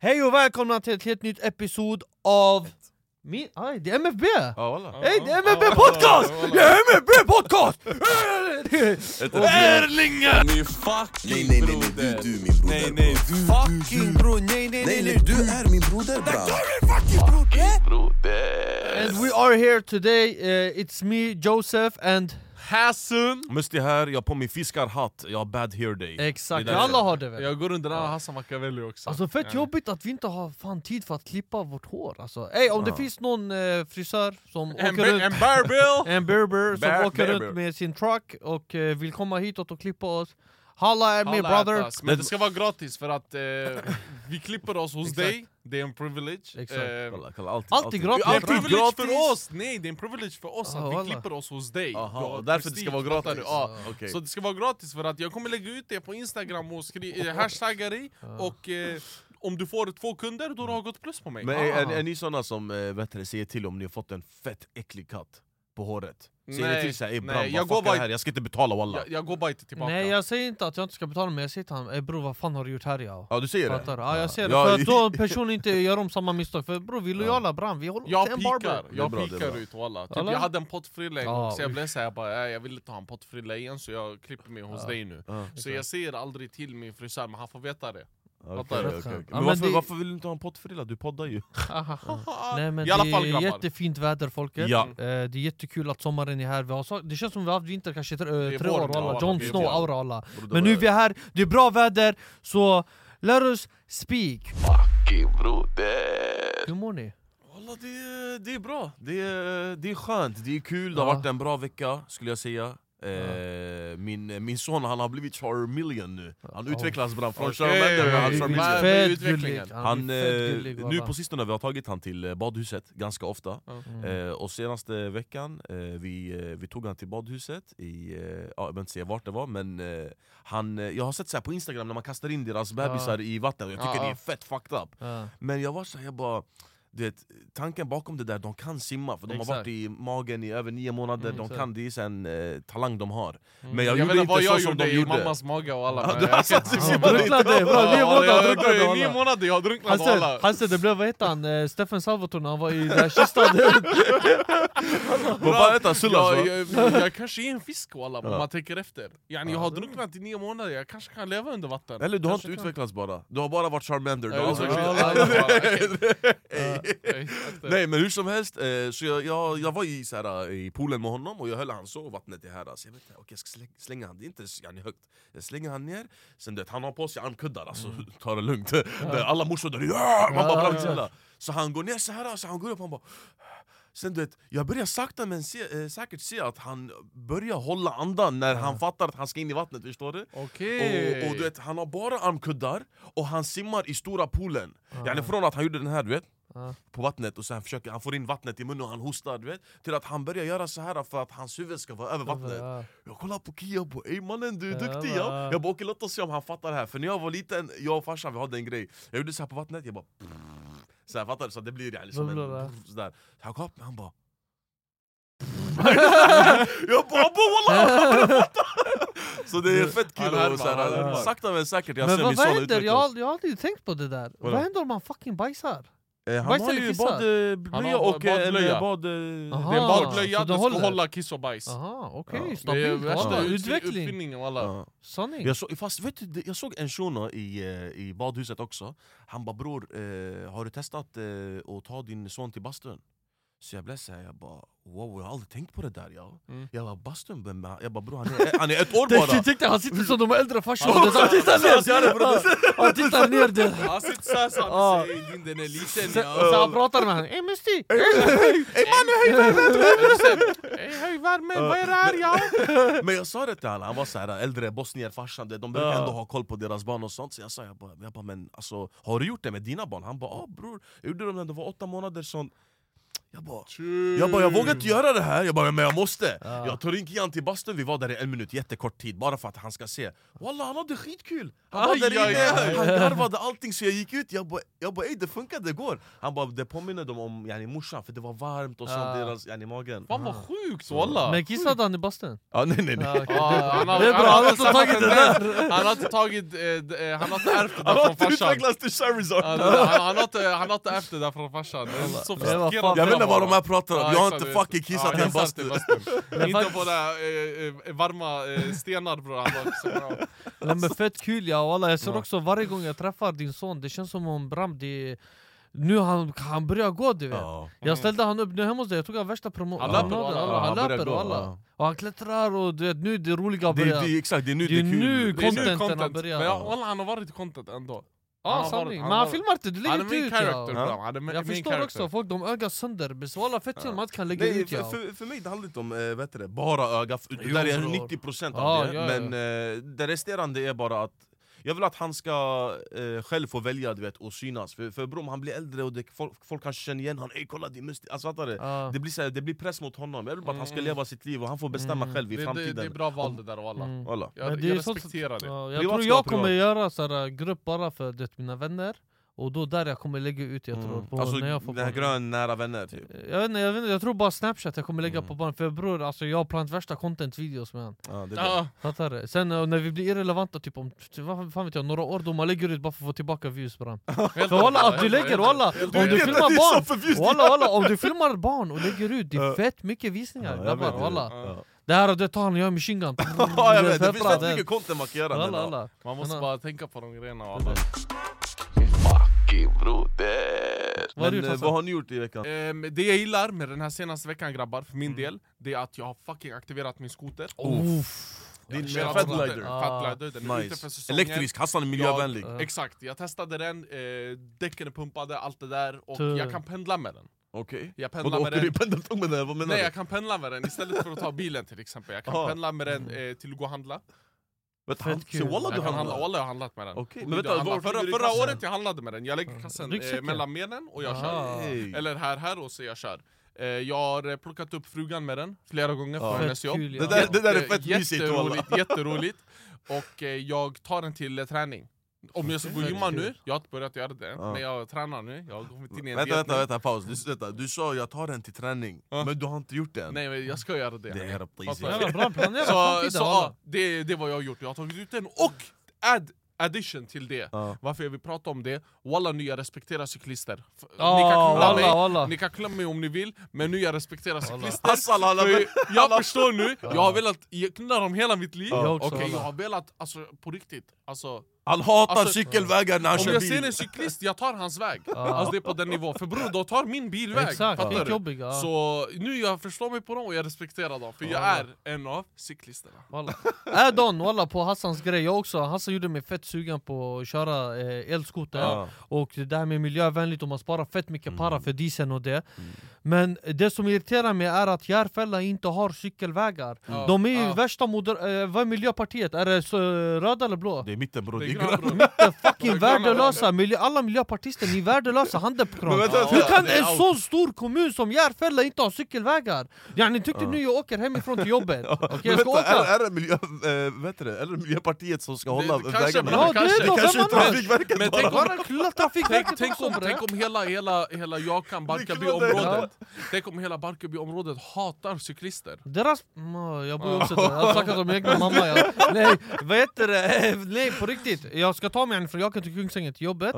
Hej och välkomna till ett helt nytt episod av... Min, aj, det är MFB! Ja walla. Hej, det är MFB podcast! Det är MFB podcast! Erlingar! Min fucking Nej nej nej, nej broder! du, du min broder Nej nej bro. du, Fucking bror, nej nej Nej nej nej, du är min broder bra broder! And we are here today, uh, it's me, Joseph and... Hassan! Musti här, jag har på mig fiskarhatt, jag har bad hair day Exakt, alla har det väl? Jag går under den här Hassan Machiavelli också Alltså fett jobbigt att vi inte har fan tid för att klippa vårt hår alltså. Ey, om det finns någon eh, frisör som En, åker runt en barbill! En berber som Ber- åker runt med sin truck och eh, vill komma hitåt och klippa oss Halla at me brother! Men det ska vara gratis för att eh, vi klipper oss hos dig, det är en privilege Exakt. Eh, Kolla, kolla, alltid, Alltid Det är en gratis! Alltid privilege gratis. för oss! Nej, det är en privilege för oss att vi klipper oss hos dig Aha, och därför det ska vara gratis? Ja. Så det ska vara gratis för att jag kommer lägga ut det på instagram och skri- eh, hashtagga dig och eh, om du får två kunder då har du gått plus på mig Men är, är, är ni såna som äh, vet du, säger till om ni har fått en fett äcklig katt på håret? Säger Nej, till såhär ey nej, bram, jag vad går det bara- här? Jag ska inte betala walla. Jag, jag går bara inte tillbaka. Nej jag säger inte att jag inte ska betala men jag säger till honom Ey bror vad fan har du gjort här ja? Ja du säger det? Ja jag ser det, Ja, för att då personen inte gör om samma misstag. För bror vi är lojala bram, vi håller Jag en barber. Det jag bra, det pikar ut walla. Typ, Alla? jag hade en pottfrilla en gång Ja, så jag blev såhär, jag, bara, "Nej, jag vill inte ha en pottfrilla igen så jag klipper mig hos dig nu. Ja. Så jag säger aldrig till min frisör, men han får veta det Okej, okej. Ja, Men varför, det- varför vill du inte ha en pottfrilla? Du poddar ju. Nej men I alla det fall är jättefint väder folket. Ja. Eh, Det är jättekul att sommaren är här, vi har det känns som vi har haft vinter kanske tre, tre år nu, alla. Jon Snow aura alla. Men nu är vi här, det är bra väder, så let us speak! Hur mår ni? Walla, det, är- det är bra, det är, det är skönt, det är kul, det har varit en bra vecka skulle jag säga eh, min, min son han har blivit Charmeleon nu, han Ja. utvecklas bra från Okej, Charmander till han utvecklingen? gullig, han, fett eh, gullig, nu på sistone har vi tagit han till eh, badhuset ganska ofta. Mm. eh, Och senaste veckan, eh, vi, eh, vi tog han till badhuset i, eh, ja, jag behöver inte säga vart det var men han, Jag har sett så här på instagram när man kastar in deras bebisar i vatten och jag tycker Ja, det är fett fucked up. Ja. Men jag var så här, jag bara du vet, tanken bakom det där, de kan simma för de har Exakt. varit i magen i över nio månader, Mm, de kan, det är så en eh, talang de har. Mm. Men jag, Jag, gjorde inte så jag som gjorde de i gjorde. mammas mage och alla Ja, men du jag har kan i simma drunknade, bra, Ja, nio ja, månader jag- drunknade jag- alla. Nio månader, jag har drunknat Han alla. Said det blev, vad heter han, eh, Stefan Salvatore när han var i den där kistan Vad fan heter han? Sullas jag, jag, jag kanske är en fisk walla, om Ja. man tänker efter. Yani, Jag har drunknat i nio månader, jag kanske kan leva under vatten. Eller du har inte utvecklats bara, du har bara varit Charmander du Ja, Ja, ja. Nej men hur som helst, eh, så jag, jag, jag var i, så här, i poolen med honom och jag höll han så och vattnet är här så jag vet inte, okej jag ska slänga, slänga han, det är inte yani, högt. Jag slänger han ner, sen det, han har på sig armkuddar alltså, ta det lugnt. Där Alla morsor där, ja, man bara Ja, ja. ja. Så han går ner så här, så han går upp han bara Sen du vet, jag börjar sakta men se, eh, säkert se att han börjar hålla andan när han fattar att han ska in i vattnet, förstår du? Okej. Och, och du vet, han har bara armkuddar och han simmar i stora poolen. Yani från att han gjorde den här du vet Ja. på vattnet och sen försöker han får in vattnet i munnen och han hostar du vet Till att han börjar göra så här för att hans huvud ska vara över vattnet Ja. Jag kollar på Kia och bara ey mannen du är duktig ja Jag bara okej låt oss se om han fattar det här För när jag var liten, jag och farsan vi hade en grej Jag gjorde så här på vattnet, jag bara så här, fattar du? Så det blir yani som Bubblar det. en sådär Han kom upp han bara Jag bara "Abo, wallah! Så det är fett kul härmar. sakta men säkert jag Men ser vad, min vad son? Jag utvecklas aldrig- jag har aldrig tänkt på det där Vadå? Vad händer om man fucking bajsar? Eh, han Bajs har eller ju kissa? badblöja har och eh, en badblöja. eh, bad... eh, Aha. Det är Ah, bara så blöja, det det ska håller? hålla kiss och bajs. Aha, okej, Ja. Det är stabilt. värsta Walla, utveckling- utveckling. uppfinningen walla. Ja. Sanning. Jag, så, fast vet du, det- jag såg en shuno i, eh, i badhuset också Han bara bror, eh, har du testat eh, att ta din son till bastun? Så jag blev såhär, jag bara wow, jag har aldrig tänkt på det där ja. Mm. Jag bara bastun, vem är-" jag bara bror han han är ett år Det- bara Jag tyckte han sitter som de äldre farsorna, Ja. han tittar det, ner! Han tittar ner där. Han sitter såhär så Ja. din den är liten ja. så han pratar med honom, ey Musti! Ey höj värmen, vad är det här ja? Men jag sa det till honom, han var så här, äldre bosnier, farsan, de brukar Ja. ändå ha koll på deras barn och sånt Så jag sa, jag bara, men alltså, har du gjort det med dina barn? Han bara ah, bror, jag gjorde det när de var åtta månader sånt jag bara, jag bara, jag vågar inte göra det här, jag bara, men jag måste! Ja. Jag tog in Kian till bastun, vi var där i en minut, jättekort tid, bara för att han ska se Walla han hade skitkul! Han var Aj, där aj, inne, aj. han garvade allting så jag gick ut, jag bara, jag bara ey det funkar, det går! Han bara, det påminner dem om yani, morsan, för det var varmt och sånt Ja. i deras, yani, magen Fan vad sjukt walla! Men kissade han i bastun? Ja, nej nej nej Ja. Ja, han har- Det är bra, han han har inte tagit det där! Han har inte tagit, eh, eh, han har inte ärvt det Han där har från inte farsan utvecklats till Charizard! Han, han, han, har inte, han har inte ärvt det där från farsan, det är så Jag inte vad de här pratar om, Ja, jag har inte det- fucking kissat ja, i en bastu Inte på där, eh, eh, varma eh, stenar bror, han bra Nej, men fett kul ja, walla. jag ser också varje gång jag träffar din son, det känns som om Bram, det, nu han, han börjar gå du vet Ja. Jag ställde han upp nu hemma hos dig, jag tog han värsta promo- Han löper, promenaden, walla. walla. han löper walla. ja. Och han klättrar och du vet, nu det roliga Det, börjar det, exakt, det är nu Det det är är kul Det är nu Contenten har börjat. men ja, walla, han har varit content ändå Ja han har sanning, men han filmar inte, du lägger inte ut character ja. ma- Jag förstår character. också, folk de ögar sönder, men walla fett synd man kan lägga Nej, ut ja för, för, mig det handlar inte om äh, vet du, det, bara öga, Jo, där är bror. 90% av Ja, det ja, ja. Men eh, det resterande är bara att jag vill att han ska eh, själv få välja du vet, och synas För, för bror, om han blir äldre och det, folk, folk kanske känner igen honom Ey kolla din musti, alltså fattar du? Ja. Det blir, så här, det blir press mot honom, jag vill bara att han ska Mm. leva sitt liv och han får bestämma Mm. själv i det, det, framtiden det är bra val det där walla Mm. Walla. Jag, jag är så- respekterar det Ja, jag Privat tror jag kommer privat. göra såhär, grupp bara för det, mina vänner Och då där jag kommer lägga ut jag tror, på, Alltså när jag får den här barn. grön nära vänner typ? Jag, vet inte, jag, vet inte, jag tror bara snapchat jag kommer lägga Mm. på barn, för bror alltså jag har planerat värsta content-videos med han ja, det är Fattar du? Sen när vi blir irrelevanta, typ om vad fan vet jag, några år då man lägger ut bara för att få tillbaka views bram För walla att du lägger walla, om du filmar barn. Walla walla, om du filmar barn och lägger ut, det är fett mycket visningar. Ja, jag grabbar walla. Det här och det tar han, jag har machine gun Ja, jag vet, det finns fett mycket content man kan göra Man måste bara tänka på de grejerna walla Fucking broder. Vad Men eh, vad har ni gjort i veckan? Ehm, Det jag gillar med den här senaste veckan grabbar, för min del, det är att jag har fucking aktiverat min skoter Uff. Din Aktiverat Fat skoter. Glider. Fat Glider, den är ute för säsongen Elektrisk, Hassan är miljövänlig Ja. Exakt, jag testade den, eh, däcken är pumpade, allt det där och Tur. jag kan pendla med den Okej Jag Vadå, pendlar med åker du i den pendeltåg med den? Vad menar Nej du? jag kan pendla med den istället för att ta bilen till exempel Jag kan Aha. pendla med den eh, till att gå och handla Vet, han, så walla du handlar? Walla jag har handlat med den Och men vänta, var förra, förra året jag handlade med den, jag lägger kassen eh, mellan benen och jag Aha. kör Hey. Eller här, här och så jag kör eh, Jag har eh, plockat upp frugan med den flera gånger Ja. för hennes jobb kul, ja. Det där, det där är fett Jätte- mysigt walla Jätteroligt, jätteroligt Och eh, jag tar den till eh, träning Om jag ska gå och gymma nu, jag har inte börjat göra det Ja. Men jag tränar nu, jag har kommit in i en Vänta, vänta, vänta, paus. Du, vänta. du sa jag tar den till träning, Ja. men du har inte gjort det än Nej men jag ska göra det Det är? Jävla bra planerat Så, så ja, det, det är vad jag har gjort, jag har tagit ut den och add addition till det Ja. Varför jag vill prata om det, walla nu jag respekterar cyklister F- Ja, Ni kan walla, mig, walla. ni kan knulla mig om ni vill, men nu jag respekterar cyklister Hassan alla För jag förstår nu, jag har velat knulla dem hela mitt liv Jag också, Okej, walla. jag har velat, alltså på riktigt alltså, Han hatar Alltså, cykelvägar när han Om kör jag bil ser en cyklist, jag tar hans väg. Alltså det är på den nivån, för bror då tar min bil väg Exakt, fattar skitjobbiga ja. Så nu jag förstår mig på dem och jag respekterar dem, för jag är en av cyklisterna Walla. Add-on walla på Hassans grej, jag också, Hassan gjorde mig fett sugen på att köra eh, elskoter Ja. Och det här med miljövänligt och man sparar fett mycket para Mm. för dieseln och det Men det som irriterar mig är att Järfälla inte har cykelvägar. Ja. De är ju Ja. värsta moder... Eh, vad är Miljöpartiet? Är det så, röda eller blå? Det är mitten bror, Det det är är grön, grön bror. Inte De fucking är värdelösa, Miljö, alla miljöpartister, ni är värdelösa, handen på Men kran vänta, Hur kan det är en så stor kommun som Järfälla inte ha cykelvägar? Yani tyckte nu jag åker hemifrån till jobbet, okej jag ska vänta, är, åka. är, det miljö, äh, vet du det, är det Miljöpartiet som ska hålla Det- kanske, vägarna? men- Ja det kanske- är då, Kanske annars? Trafikverket Men bara. tänk om- tänk om hela, hela, hela Jakan, Barkarbyområdet Tänk om hela Barkarbyområdet hatar cyklister. Deras... Mm, jag bor också där, jag har snackat om min egna mamma ja. Nej, vad heter det? Nej på riktigt, jag ska ta mig från Jakan till Kungsängen till jobbet.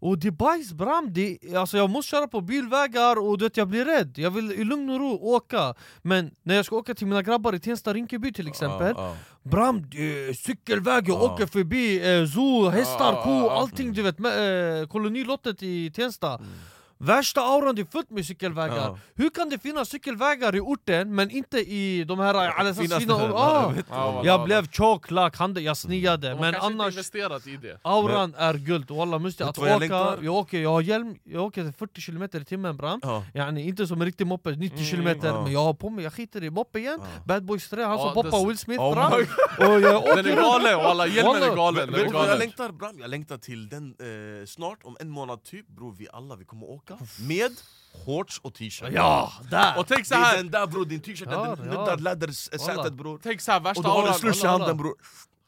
Och det är bajs bram, det, alltså jag måste köra på bilvägar och du vet, jag blir rädd. Jag vill i lugn och ro åka. Men när jag ska åka till mina grabbar i Tensta Rinkeby till exempel. Bram, det cykelväg, jag Ja. åker förbi eh, zoo, hästar, ko, allting du vet med, eh, Kolonilottet i Tensta Värsta auran, det är fullt med cykelvägar Ja. Hur kan det finnas cykelvägar i orten men inte i de här alla så Finaste- fina... Ja, Ah, Ja, jag blev chock, lack, hande, jag sniade De har men inte annars investerat i det. Auran är guld, walla musti Vet att vad jag åka, längtar? jag åker, jag har hjälm, jag åker 40 km i timmen bram Ja. Yani inte som en riktig moppe, 90 Mm, km ja. men jag har på mig, jag skiter i moppe igen Ja. Bad Boys 3, han Ja, som poppar Will Smith Oh bram my Och jag åker Den är galen walla, hjälmen är galen. Den är jag längtar bram? Jag längtar till den eh, snart, om en månad typ bror vi alla vi kommer åka med shorts och t-shirt. Ja, där! Och tänk så Det är här, den där bror, din t-shirt. Ja, den ja. lädersätet bror. Tänk så här Och värsta du har en slush i handen bror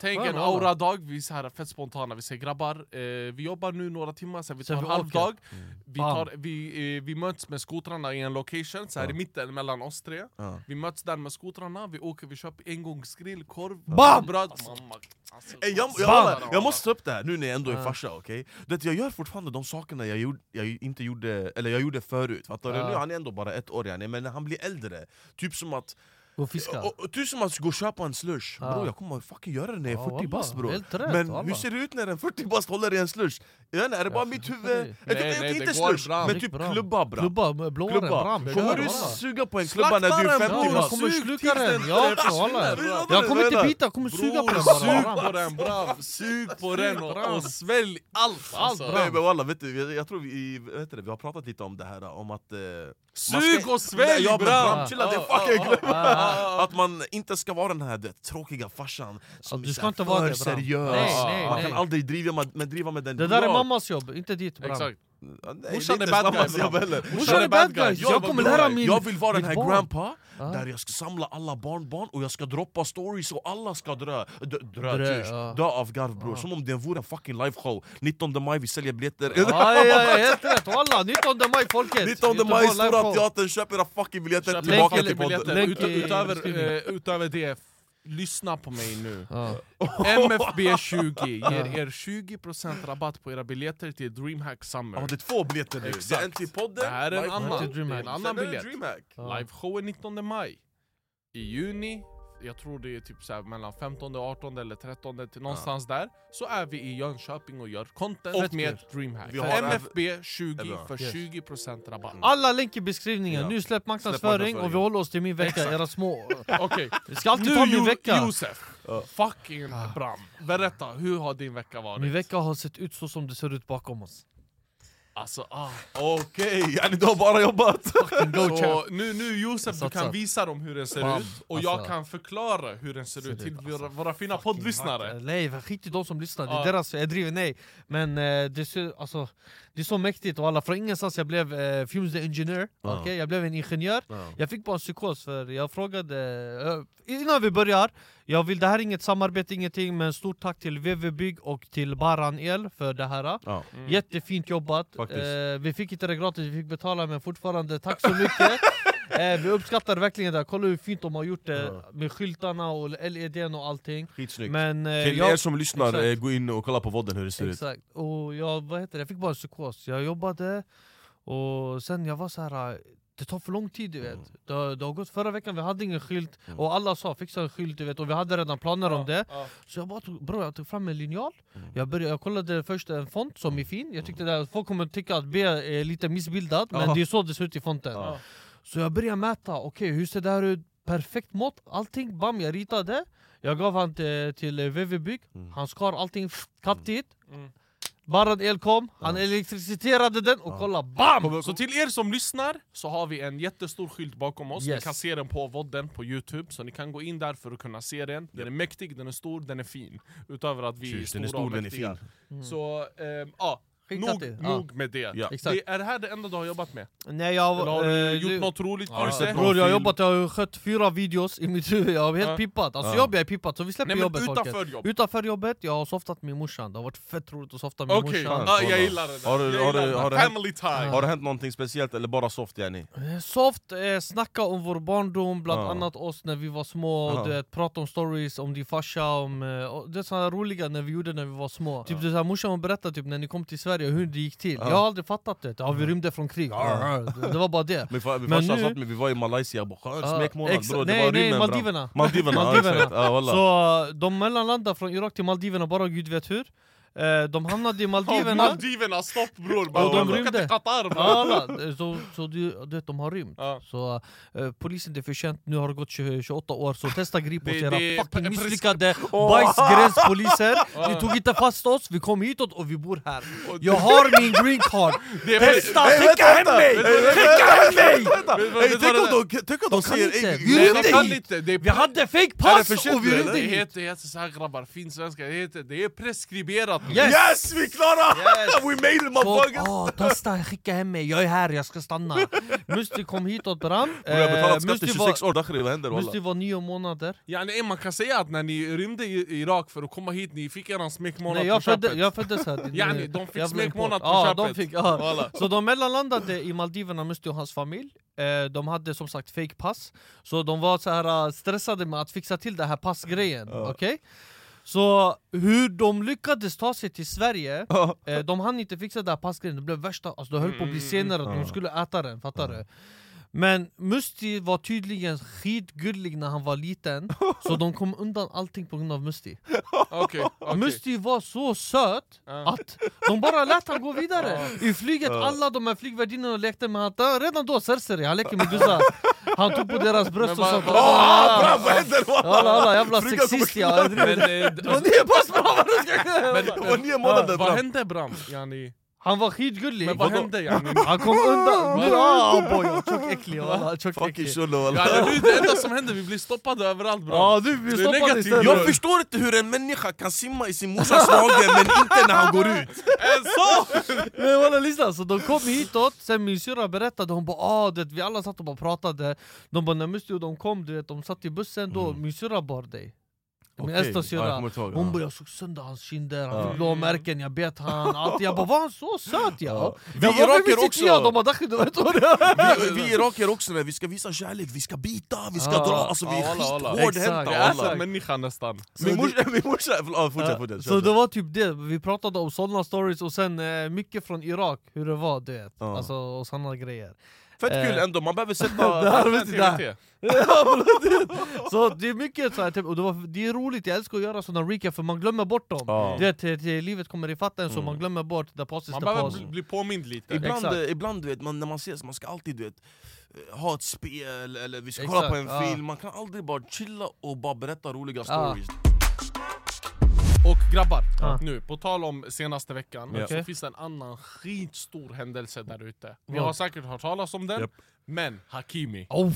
Tänk en aura-dag, vi är så här fett spontana, vi säger grabbar, eh, vi jobbar nu några timmar, sen vi Sen tar vi halvdag åker. vi, Bam. tar, vi, eh, vi möts med skotrarna i en location, så här Ja. i mitten mellan oss tre Ja. Vi möts där med skotrarna, vi åker, vi köper engångsgrill, korv, Bam! bröd Mamma, alltså, Ey, jag, alltså, jag, jag, jag måste ta upp det här nu när jag ändå är farsa, okej? Vet, Jag gör fortfarande de sakerna jag, gjorde, jag inte gjorde, eller jag gjorde förut, fattar du? Ja. Nu han är ändå bara ett år yani, men när han blir äldre, typ som att och fiska och, och, som att gå och köpa en slush, Ja. bro, jag kommer fucking göra det när jag är Ja, 40 wallah, bast bror helt rätt, Men wallah. hur ser det ut när en 40 bast håller i en slush? Jag vet är det bara mitt huvud? Nej, Jag tycker nej, inte, slush, bra. men typ bra. klubba bra Klubba, blåaren, bram Kommer du suga på en klubba när du är Slakta den, 50 Ja, jag bror. bast? kommer sluka den, den ja försvinner, walla. bror. Jag kommer inte bita, jag kommer suga på den sug bram. på den brav, sug på den och, Bram. och svälj allt alltså. bram. Nej men walla, vet du, jag, jag tror vi, vet du, vi har pratat lite om det här om att... Sug och svälj ja, bram! chilla, det är fucking. Att man inte ska vara den här det, tråkiga farsan som du är ska här inte vara för det, bram. seriös Nej, nej, Man nej. kan aldrig driva med, men driva med den Det där är mammas jobb, inte ditt bram Exakt. Nej, Morsan är bad guy. Morsan är bad guys, Jag kommer lära min Jag vill vara den här barn. grandpa där jag ska samla alla barnbarn och jag ska droppa stories och alla ska dö, dö, dö, ja. av garv bror, som om det vore en fucking liveshow 19 maj vi säljer biljetter Ja, ja, ja, helt rätt, walla! 19 maj folket! 19 maj, Stora. Teatern, köp era fucking biljetter tillbaka till podden utöver, eh, det, lyssna på mig nu. Ja. MFB20 ger er 20% rabatt på era biljetter till DreamHack Summer. Ja det är två biljetter nu, det är Exakt. en till podden Det här är en annan, det är en annan biljett. Dreamhack. Ja. Liveshow är 19 maj. I juni, jag tror det är typ så här mellan 15, 18 eller 13 till någonstans där, så är vi i Jönköping och gör content Fett med. DreamHack. Vi För har MFB20 Är bra. för Yes. 20% rabatt. Alla länk i beskrivningen, Ja. nu släpp marknadsföring och vi håller oss till min vecka, Exakt. era små... Okej, Vi ska alltid nu ta min Jo- vecka! Josef, fucking Bram, berätta, hur har din vecka varit? Min vecka har sett ut så som det ser ut bakom oss. Alltså, ah. Okej, yani du har bara jobbat! Så nu, nu Josef, du kan visa dem hur den ser Bam. ut, och jag Alltså. kan förklara hur den ser, Ser ut till ut, våra, alltså. våra fina poddlyssnare. Nej, skit i de som lyssnar, det är deras, jag driver, nej Men eh, det, ser, alltså, det är så mäktigt och alla, från ingenstans jag blev eh, Fumes the engineer, Ja. okej? jag blev en ingenjör Ja. Jag fick bara en psykos för jag frågade, eh, innan vi börjar jag vill, Det här är inget samarbete, ingenting men stort tack till VV Bygg och till Baran El för det här Ja. Mm. Jättefint jobbat, eh, vi fick inte det gratis, vi fick betala men fortfarande tack så mycket eh, Vi uppskattar verkligen det, kolla hur fint de har gjort det Ja. med skyltarna och LEDn och allting Skitsnyggt men, eh, Till jag- er som lyssnar, Exakt. eh, gå in och kolla på vodden hur det ser ut Exakt, och jag, vad heter det? jag fick bara en psykos Jag jobbade, och sen jag var så här. Det tar för lång tid du vet Mm. det, det har gått förra veckan, vi hade ingen skylt Mm. Och alla sa fixa en skylt du vet, och vi hade redan planer om det Ja. Så jag bara tog, bro, jag tog fram en linjal Mm. jag, började, jag kollade först en font som är fin Jag tyckte att folk kommer tycka att B är lite missbildad Men Ja. det är så det ser ut i fonten Ja. Så jag började mäta, okej hur ser det här ut? Perfekt mått, allting, bam jag ritade Jag gav han till, till VV Bygg, Mm. han skar allting kattigt Mm. Barad el kom, han elektriciterade den och kolla BAM! Så till er som lyssnar så har vi en jättestor skylt bakom oss, ni Yes. kan se den på vodden på youtube, så ni kan gå in där för att kunna se den. Den är mäktig, den är stor, den är fin. Utöver att vi är Tjus, stora Den är stor, och den är mäktiga. fin Så ehm, ja, Skicka nog, till, ja. nog med det. Ja. Exakt. det. Är det här det enda du har jobbat med? Nej jag Eller har du eh, gjort du- något roligt? Ja, sett bror jag har jobbat, jag har skött fyra videos i mitt huvud, jag är helt Ja. pippad Alltså Ja. jobb jag är pippad, så vi släpper Nej jobbet folket utanför jobb? Utanför jobbet, jag har softat med morsan, det har varit fett roligt att softa med Okej, morsan kolla. jag gillar det där. Har du- har du- har Family time! Har det hänt någonting speciellt eller bara soft yani? Eh, Soft, eh, snacka om vår barndom, bland Ja. annat oss när vi var små, Ja. du vet, prata om stories, om din farsa, om, eh, och det är sådana roliga när vi gjorde när vi var små Typ det är så här, morsan berättade typ när ni kom till Sverige Sverige, hur det gick till. Ja. Jag har aldrig fattat det. Ja, vi rymde från krig. Det var bara det. Min, fa- min Men farsa nu- sa till mig, vi var i Malaysia, bara smekmånad bror, det var rymmen Maldiverna. Maldiverna, Maldiverna. Ja. Så de mellanlandade från Irak till Maldiverna, bara gud vet hur. Eh, De hamnade i Maldiverna. Maldiverna, stopp bror! Och de rymde. Qatar så, så du, du vet, de har rymt. Ja. Så eh, polisen det är för sent, nu har det gått 20, 28 år, så testa grip oss era fucking misslyckade bajsgränspoliser. Ni tog inte fast oss, vi kom hitåt och vi bor här. Jag har min green card! Testa, skicka hem mig! Skicka hem mig! Tänk om de, säger inte. "Ey, Vi rymde kan hit. inte! Vi hade fake pass och vi rymde hit! det heter såhär grabbar, fin svenska, det är preskriberat nu. Yes! Yes, vi är klara! Yes. We made it motherfuckers! ah, testa, skicka hem mig, jag är här, jag ska stanna. Musti kom hitåt bram. Bror, Jag har betalat skatt i Musti 26 var, år, Dakhri vad händer Musti var nio månader. Yani, man kan säga att när ni rymde i Irak för att komma hit, ni fick eran smekmånad Nej, på köpet. jag föddes här. Yani, de fick smekmånad på ja, köpet. de fick, ja. Walla. Så de mellanlandade i Maldiverna, Musti och hans familj. Eh, de hade som sagt fake pass. Så de var så här eh, stressade med att fixa till den här passgrejen. Okej? Så hur de lyckades ta sig till Sverige, eh, de hann inte fixa den här passgrejen, det blev värsta, alltså det höll på att bli senare, de skulle äta den, fattar du? Men Musti var tydligen skitgullig när han var liten, så de kom undan allting på grund av Musti. Okej, okej. Musti var så söt att de bara lät han gå vidare. I flyget, alla de här flygvärdinnorna lekte med honom. Redan då Cersei, han leker med guzzar. Han tog på deras bröst och sa Ah, bra, vad händer Alla, walla? alla jävla sexist ja. Eh, Det var nio pass bra vad bram! hände Bram? Yani, Han var skitgullig. men vad hände yani? Han kom undan. Ah, boy, tjock äcklig walla, det, är det enda som händer, vi blir stoppade överallt Bram. Ja du, vi Det är stoppade negativt. istället. Jag förstår inte hur en människa kan simma i sin morsas mage men inte när han går ut! Så! Men walla lyssna, så de kom hitåt, sen min syrra berättade, hon bara ah, det, vi alla satt och bara pratade De bara när Musti och de kom, du vet, de satt i bussen, då min syrra bar dig Min äldsta syrra, hon bara jag såg sönder hans kinder, han Ja. fick blåmärken, jag bet han, allt. Jag bara var han så söt ja? Vi iraker också. det Vi, iraker också, när vi ska visa kärlek, vi ska bita, vi ska dra, alltså vi är skithårdhänta Exakt. Jag är som människa nästan. Min morsa, fortsätt, Så det var typ det, vi pratade om sådana stories och sen eh, mycket från Irak, hur det var du vet, alltså och sådana grejer Fett kul Eh. ändå, man behöver sätta... det här. Så det är mycket så här, typ, och det, var, det är roligt, jag älskar att göra sådana recap för man glömmer bort dem Ja. Det till, till livet kommer ifatt en så Mm. man glömmer bort the pauses Man the behöver bli, bli påmind lite. Ibland, eh, ibland du vet, man, när man ses, man ska alltid du vet, eh, ha ett spel, eller vi ska kolla Exakt, på en ja. film, man kan aldrig bara chilla och bara berätta roliga Ja. stories Och grabbar, Ja. nu på tal om senaste veckan Ja. så finns det en annan skitstor händelse där ute. Vi har säkert hört talas om den, Japp. men Hakimi. oh,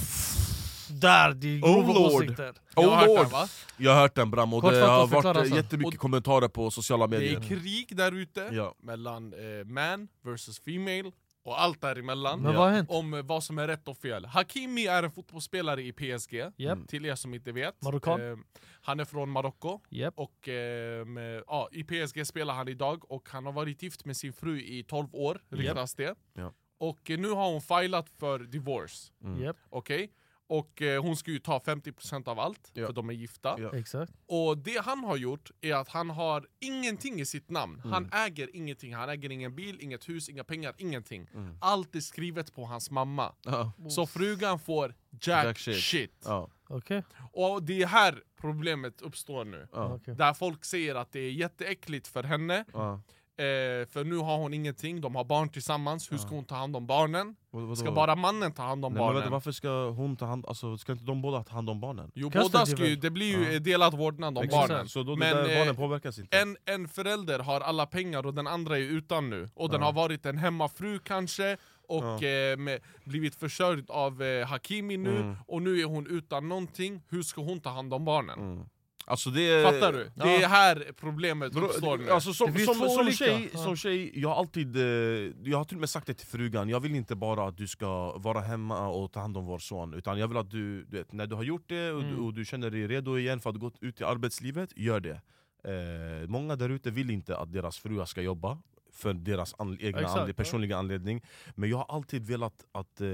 Där, det är grova Oh, Lord. åsikter Jag har Oh, hört Lord. den, va? Jag har hört den Bram, och det har varit alltså. jättemycket kommentarer på sociala Det medier är krig där ute Ja. mellan eh, man versus female och allt däremellan. Men vad har hänt? Om eh, vad som är rätt och fel. Hakimi är en fotbollsspelare i PSG, Japp, till er som inte vet. Marockan. Eh, han är från Marocko, japp, och eh, med, ja, i PSG spelar han idag och han har varit gift med sin fru i 12 år, ryktas det. Ja. Och eh, nu har hon filat för divorce, Mm. japp, okej? Och eh, hon ska ju ta 50% av allt, Ja. för de är gifta. Ja. exakt Och det han har gjort är att han har ingenting i sitt namn. Mm. Han äger ingenting, han äger ingen bil, inget hus, inga pengar, ingenting. Mm. Allt är skrivet på hans mamma. Ja. Så frugan får jack, Jack shit. shit. Ja. Okej, Och det är här problemet uppstår nu. Ja. okej Där folk säger att det är jätteäckligt för henne, Ja. eh, för nu har hon ingenting, de har barn tillsammans, hur ska hon ta hand om barnen? Vad- vadå? Ska bara mannen ta hand om Nej, men barnen? vänta, varför ska hon ta hand, alltså ska inte de båda ta hand om barnen? Jo, båda ska ju, det blir ju Ja. delad vårdnad om Exakt. barnen. Så då Men, där eh, barnen påverkas inte? En, en förälder har alla pengar och den andra är utan nu. Och den har varit en hemmafru kanske, och eh, med, blivit försörjd av eh, Hakimi nu, Mm. och nu är hon utan någonting. Hur ska hon ta hand om barnen? Mm. Alltså det är... Fattar du? Det är här problemet Bro, uppstår nu. Alltså som, som, som, olika. tjej, Ja. som tjej, jag har alltid, eh, jag har till och med sagt det till frugan, jag vill inte bara att du ska vara hemma och ta hand om vår son Utan jag vill att du, du vet, när du har gjort det och, du, Mm. och du känner dig redo igen för att gå ut i arbetslivet, gör det eh, Många där ute vill inte att deras fruar ska jobba för deras an, egna Exakt, anle- ja. personliga anledning Men jag har alltid velat att eh,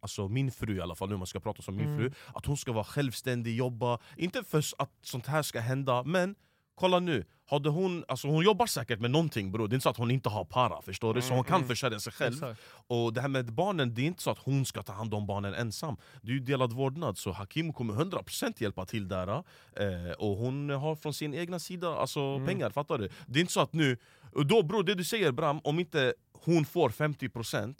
Alltså min fru i alla fall, nu man ska prata som min Mm. fru Att hon ska vara självständig, jobba Inte för att sånt här ska hända, men kolla nu, hade hon, alltså hon jobbar säkert med någonting bror, det är inte så att hon inte har para, förstår du? Så hon kan försörja sig själv. Exakt. Och det här med barnen, det är inte så att hon ska ta hand om barnen ensam. Det är ju delad vårdnad, så Hakim kommer 100% hjälpa till där. Eh, och hon har från sin egna sida alltså, pengar, fattar du? Det är inte så att nu, och då bror, det du säger Bram, om inte hon får 50%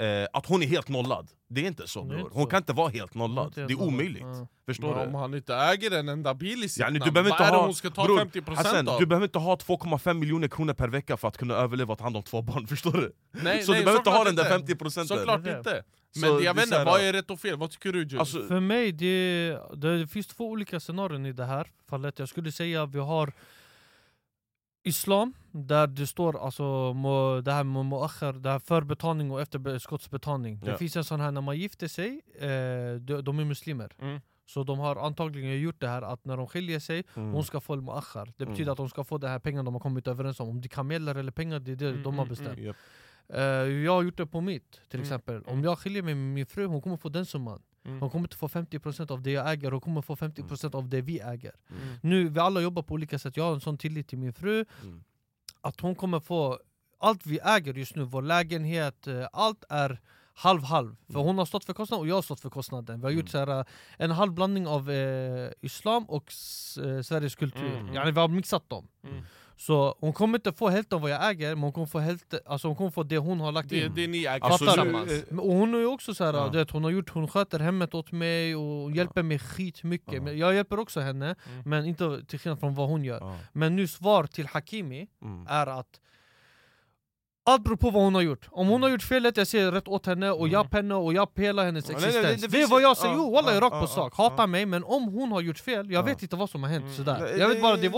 eh, att hon är helt nollad. Det är inte så Det är bror. Hon så. kan inte vara helt är nollad, inte helt det är omöjligt. Ja. Förstår Men om du? han inte äger en enda bil i sitt Yani, namn, du behöver vad inte är det ha, hon ska ta bror, 50% Hassan, av? du behöver inte ha 2,5 miljoner kronor per vecka för att kunna överleva och ta hand om två barn, förstår du? Nej, så nej, du behöver inte ha såklart den där inte. 50 procenten. Såklart Det är det. inte! Så Men det jag är vet så inte, vad är rätt och fel? Vad tycker du Jules? Alltså, För mig, det, det finns två olika scenarion i det här fallet. Jag skulle säga att vi har Islam, där det står alltså, må, det här med muakhar, det här förbetalning och efterskottsbetalning. Det Ja. finns en sån här när man gifter sig, eh, de, de är muslimer. Mm. Så de har antagligen gjort det här att när de skiljer sig, mm. hon ska få muakhar. Det betyder Mm. att de ska få de här pengarna de har kommit överens om. Om det är kameler eller pengar, det är det Mm, de har mm, bestämt. Japp. Eh, jag har gjort det på mitt, till Mm, exempel. Om mm. jag skiljer mig med min fru, hon kommer få den summan. Mm. Hon kommer inte få 50% av det jag äger, hon kommer få 50% av det vi äger. Mm. Nu, vi alla jobbar på olika sätt, jag har en sån tillit till min fru Mm. att hon kommer få allt vi äger just nu, vår lägenhet, eh, allt är halv-halv. För Mm. hon har stått för kostnaden och jag har stått för kostnaden. Vi har gjort så här, eh, en halv blandning av eh, islam och eh, Sveriges kultur. Mm. Yani, vi har mixat dem. Så hon kommer inte få hälften av vad jag äger, men hon kommer få, hälften, alltså hon kommer få det hon har lagt Det, in. det ni äger Alltså, du- Och hon är också så här, Ja. vet, hon har gjort, hon sköter hemmet åt mig och hon hjälper mig skitmycket. Ja. Jag hjälper också henne, Mm. men inte till skillnad från vad hon gör. Ja. Men nu svar till Hakimi Mm. är att allt beror på vad hon har gjort. Om hon har gjort felet, jag säger rätt åt henne och japp henne och japp hela hennes Mm. Ja, nej, nej, existens. det- Det, är vad jag säger, ja, jo walla jag är rakt på sak. Hata mig, men om hon har gjort fel, jag Ja. vet inte vad som har hänt Mm. sådär. Jag vet bara det-.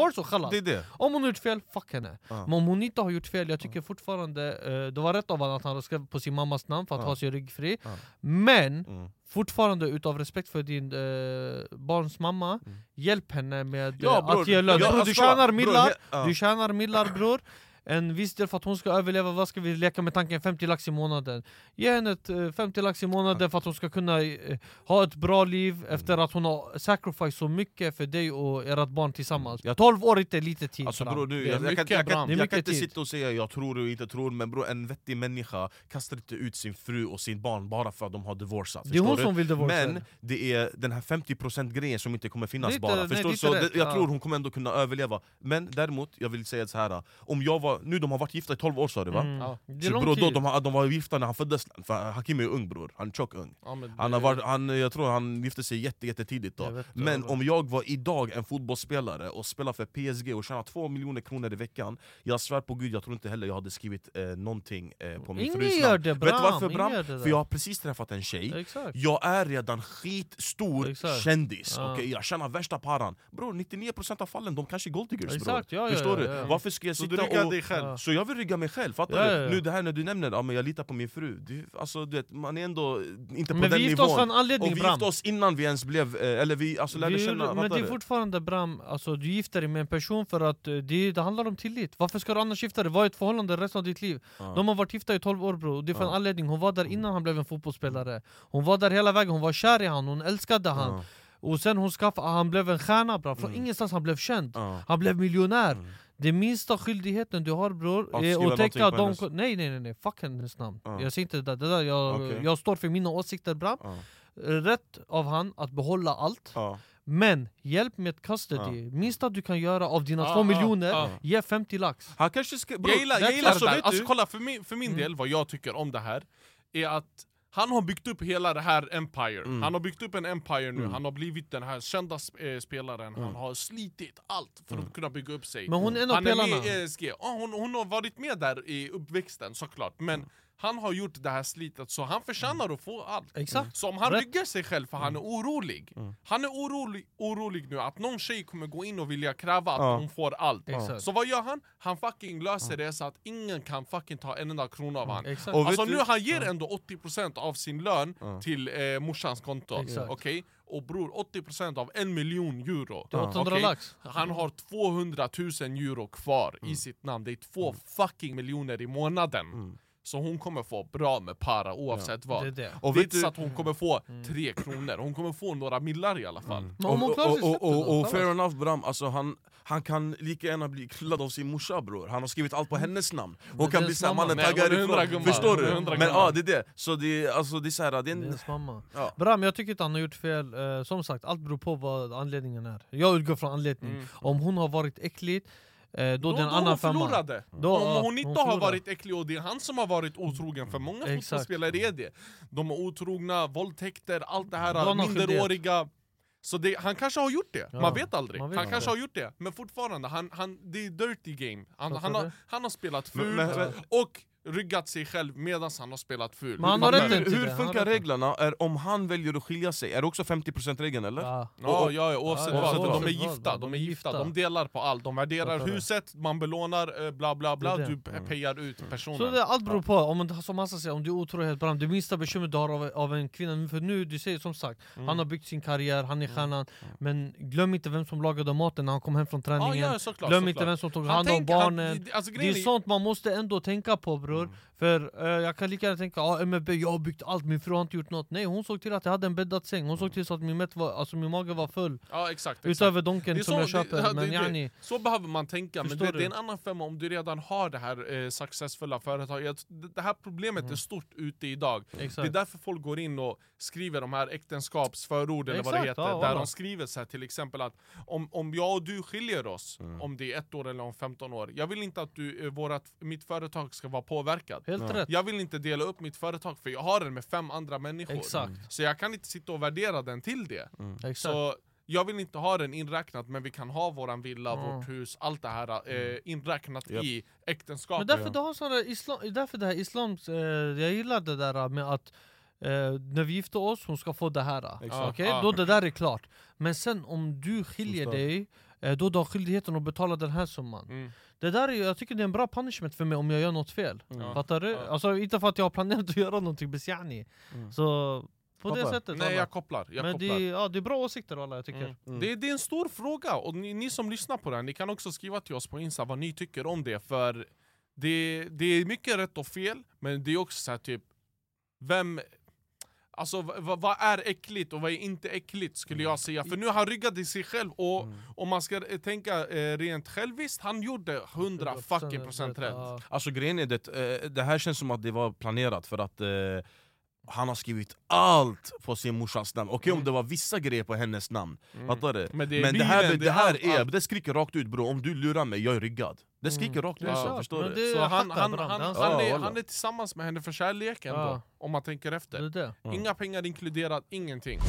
Det är det. Om hon har gjort fel, fuck henne. Men om hon inte har gjort fel, jag tycker fortfarande eh, det var rätt av honom att han skrev på sin mammas namn för att ha sig ryggfri. Men Mm. fortfarande utav respekt för din eh, barns mamma, Mm. hjälp henne med Ja, eh, att ge lön. ja, bror, jag du ska- tjänar millar, du tjänar millar bror. En viss del för att hon ska överleva, vad ska vi leka med tanken 50 lax i månaden? Ge henne ett, eh, 50 lax i månaden för att hon ska kunna eh, ha ett bra liv efter att hon har sacrifice så mycket för dig och ert barn tillsammans. Jag- 12 år är inte lite tid Alltså Det är jag, jag, kan, jag, kan, jag kan inte tid. sitta och säga jag tror och inte tror, men bror, en vettig människa kastar inte ut sin fru och sin barn bara för att de har divorcat. Det är hon du? som vill divorca. Men det är den här 50% grejen som inte kommer finnas inte- bara. nej, Förstår? du? så rätt, jag ja. tror hon kommer ändå kunna överleva. Men däremot, jag vill säga så här. Om jag var, nu de har varit gifta i 12 år sa du va? Mm. Ja. Det är Så bror, då, de, de var gifta när han föddes, för Hakim är ung bror, han är tjock ung. Ja, Han det- har varit, han, jag tror han gifte sig jätte, jättetidigt då. vet, Men om jag var idag en fotbollsspelare och spelar för PSG och tjänar 2 miljoner kronor i veckan Jag svär på gud, jag tror inte heller jag hade skrivit eh, någonting eh, på min Ingen frus namn. Vet du varför Bram? För jag har precis träffat en tjej Exakt. jag är redan skitstor Exakt. kändis, Ja. okej? jag tjänar värsta paran Bror 99% av fallen, de kanske är golddiggers bror ja, Förstår du? Varför ska jag Så du sitta och... själv? Ja. Så jag vill rygga mig själv, fattar Ja, du? Nu det här när du nämner ja, jag litar på min fru det, alltså, du vet, Man är ändå inte på Men den vi gifte oss anledning och vi Bram. gifte oss innan vi ens blev, eh, eller vi alltså, lärde Vi känna, men det är du? fortfarande Bram, alltså, du gifter dig med en person för att eh, det, det handlar om tillit Varför ska du annars gifta dig? Var i ett förhållande resten av ditt liv Ja. De har varit gifta i 12 år bror, det är för en anledning Hon var där innan han blev en fotbollsspelare Hon var där hela vägen, hon var kär i han, hon älskade han Och sen hon skaffade, han blev en stjärna bra, från Mm. ingenstans han blev känd ja. Han blev miljonär Mm. Den minsta skyldigheten du har bror Att är att täcka de... Nej nej nej, nej. fuck hennes namn Ja. Jag säger inte det där, det där jag, Okej. jag står för mina åsikter Bram Ja. Rätt av han att behålla allt Ja. Men hjälp med custody, minsta du kan göra av dina Ja, två ja, miljoner, ja. ge 50 lax Han kanske ska... Bro, Jag gillar, jag gillar där. vet Alltså, du- kolla, för min, för min Mm. del, vad jag tycker om det här är att han har byggt upp hela det här Empire. Mm. Han har byggt upp en Empire nu, Mm. han har blivit den här kända sp- eh, spelaren, han har slitit allt för Mm. att kunna bygga upp sig. Men hon är en av han är pelarna med i ESG, ja, hon, hon har varit med där i uppväxten såklart, men han har gjort det här slitet så han förtjänar att få allt. Exakt Så om han Rätt. ryggar sig själv för han är orolig, Mm. han är orolig, orolig nu att någon tjej kommer gå in och vilja kräva att Ja. hon får allt. Exakt. Så vad gör han? Han fucking löser det så att ingen kan fucking ta en enda krona av Och vet Alltså nu han ger ändå 80% av sin lön Ja. till eh, morsans konto, okej? Och bror, 80% av en miljon euro. Det är 800 Okej? lax Han har 200 000 euro kvar Mm. i sitt namn, det är två fucking miljoner i månaden. Mm. Så hon kommer få bra med para oavsett vad. Det är det. Och det är vet du- så att hon kommer få tre kronor, hon kommer få några millar i alla fall. Hon och, och, och, och, och fair enough Bram, alltså han, han kan lika gärna bli knullad av sin morsa bror Han har skrivit allt på hennes namn Hon kan det bli såhär, mannen Nej, tagga hon är hundra härifrån gumman. Förstår du? Men ja, det är det, så det är, alltså, det är såhär, det är Det en, mamma. ja. Bram, jag tycker inte han har gjort fel. Eh, som sagt, allt beror på vad anledningen är. Jag utgår från anledning. Mm. Om hon har varit äcklig, eh, då, Då, det är en då annan hon femma. förlorade. Då, Om hon inte har förlorar. varit äcklig och det är han som har varit otrogen, för många Exakt. fotbollsspelare är det. De är otrogna, våldtäkter, allt det Då här, har han minderåriga. Så det, han kanske har gjort det, Ja, man vet aldrig. man vet han kanske aldrig. har gjort det, men fortfarande, han, han, det är dirty game. Han, han, har, det? han har spelat Men- fult och ryggat sig själv medan han har spelat ful. Men han har Hur- rätten hur, till hur det, funkar reglerna? Är, om han väljer att skilja sig, är det också 50% regeln eller? Ja. Ja, ja, ja, oavsett Ja, vad, de är gifta, de är gifta, de delar på allt, de värderar huset, man belånar, eh, bla bla bla, du pe- pejar ut personen. Så det, allt beror på, om, man- som Hassan säger, om du är otrohet Bram, det minsta bekymret du har av, av en kvinna, för nu, du säger som sagt, Mm. han har byggt sin karriär, han är stjärnan, men glöm inte vem som lagade maten när han kom hem från träningen, ja, såklart, glöm såklart. inte vem som tog Han hand om han- barnen, det- alltså, det är- sånt man måste ändå tänka på bror, crore för eh, jag kan lika gärna tänka ah, MFB, jag har byggt allt, min fru har inte gjort något Nej hon såg till att jag hade en bäddad säng, hon såg till så att min, mätt var, alltså, min mage var full Ja exakt, exakt. Utöver donken så- som jag det- köper, ja, det- men det- yani, Så behöver man tänka, men det, det är en annan femma om du redan har det här eh, successfulla företaget. Det, här problemet är stort ute idag. Det är exakt därför folk går in och skriver de här äktenskapsförord eller vad det Exakt, heter. ja, där de skriver så här till exempel att om, om jag och du skiljer oss, om det är ett år eller om 15 år. Jag vill inte att du, eh, vårat, mitt företag ska vara påverkat. Helt rätt, Jag vill inte dela upp mitt företag för jag har den med fem andra människor. exakt, Så jag kan inte sitta och värdera den till det. exakt Så jag vill inte ha den inräknat, men vi kan ha våran villa, Mm. vårt hus, allt det här eh, inräknat Japp. i Men äktenskapet. därför du har sådana islam, därför det här islams, eh, jag gillar det där med att eh, när vi gifter oss, hon ska få det här. Exakt. Okej? Ja. Då det där är klart. Men sen om du skiljer dig, då du har skyldigheten att betala den här summan. Mm. Det där är, jag tycker det är en bra punishment för mig om jag gör något fel. Ja. Fattar du? Ja. Alltså inte för att jag har planerat att göra någonting besiani. Mm. Så på det Fattar. sättet Nej alla. jag kopplar, jag Men kopplar. det, är- ja, det är bra åsikter alla jag tycker. Mm. Mm. Det, det är en stor fråga, och ni, ni som lyssnar på den, ni kan också skriva till oss på Insta vad ni tycker om det, för det, det är mycket rätt och fel, men det är också så här, typ, vem... Alltså v- v- vad är äckligt och vad är inte äckligt skulle jag säga, för nu har han ryggat i sig själv och om man ska eh, tänka eh, rent själviskt, han gjorde 100 fucking procent rätt. Ja. Alltså grejen är det, eh, det här känns som att det var planerat för att eh, han har skrivit allt på sin morsas namn, okej om det var vissa grejer på hennes namn, fattar du? Mm. Men det är Men det här, det det är här är, allt. det skriker rakt ut bro, om du lurar mig, jag är ryggad Det skriker rakt ut klart, förstår men du? det- Så jag han, han, han, han, sant. är, Ja, han är tillsammans med henne för kärlek ändå, Ja. om man tänker efter. Det det. Inga pengar inkluderat, ingenting.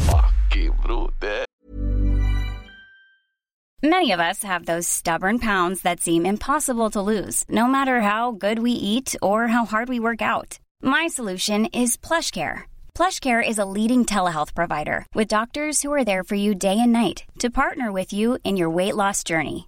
Many of us have those stubborn pounds that seem impossible to lose, no matter how good we eat or how hard we work out. My solution is PlushCare. PlushCare is a leading telehealth provider with doctors who are there for you day and night to partner with you in your weight loss journey.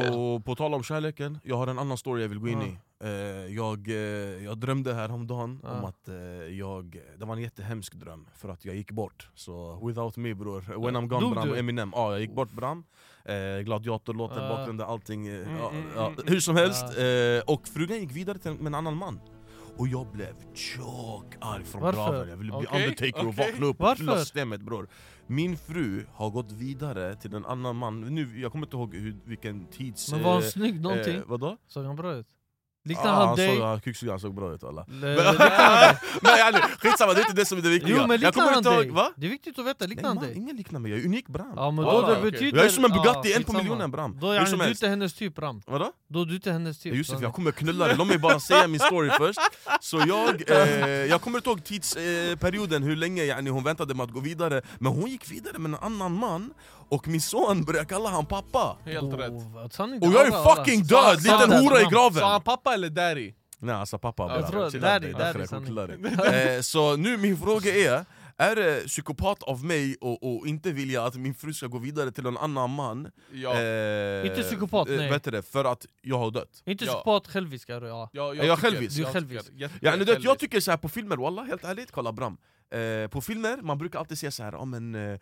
Och på tal om kärleken, jag har en annan story jag vill gå in i. Eh, jag, eh, jag drömde häromdagen Ja. om att eh, jag, det var en jättehemsk dröm för att jag gick bort. Så without me bror, when I'm gone Bram? Eminem, ja jag gick bort Bram. Eh, Gladiatorlåten, Ja. bakgrunden, allting, Mm, ja, mm, ja, mm. hur som helst. Eh, Och frugan gick vidare till, med en annan man. Och jag blev tjock arg från Varför? graven, jag ville bli Okej, undertaker och okej. vakna upp och fylla systemet bror Min fru har gått vidare till en annan man, nu, jag kommer inte ihåg hur, vilken tids... Men var han eh, snygg någonting? Eh, vadå? Såg han bra ut? Liknar Ah, han dig? såg, han kuksugaren såg bra ut alla. L- Liknar han dig? Men yani, skitsamma, det är inte det som är det viktiga. Jo men jag kommer inte ihåg, va? Det är viktigt att veta, liknar Nej han dig? ingen liknar mig, jag är unik bram. Ja men Ah, då det okej. betyder... Jag är som en Bugatti, Ja, en på miljonen bram. Då Hur är du inte hennes typ bram. Vadå? Då du inte hennes typ. Josef jag kommer knulla dig, låt mig bara säga min story först Så jag, eh, jag kommer inte ihåg tidsperioden, eh, hur länge yani, hon väntade med att gå vidare Men hon gick vidare med en annan man Och min son började kalla han pappa Helt rätt. Oh, Och jag är fucking död, liten hora i alla- Så han graven! pappa eller daddy? Nej alltså pappa Jag bara, tror Chilla daddy, dig, daddy jag eh, Så nu min fråga är är det psykopat av mig att inte vilja att min fru ska gå vidare till en annan man? Ja. Eh, Inte psykopat, eh, nej. Det, för att jag har dött? Inte Ja. psykopat, självisk är du ja. Ja, jag tycker- självisk? Du är jag självisk. tycker jätte- Ja, ni vet, jag självisk. tycker så här på filmer, wallah, helt ärligt, kolla Bram eh, På filmer, man brukar alltid säga så här, ah, men, eh,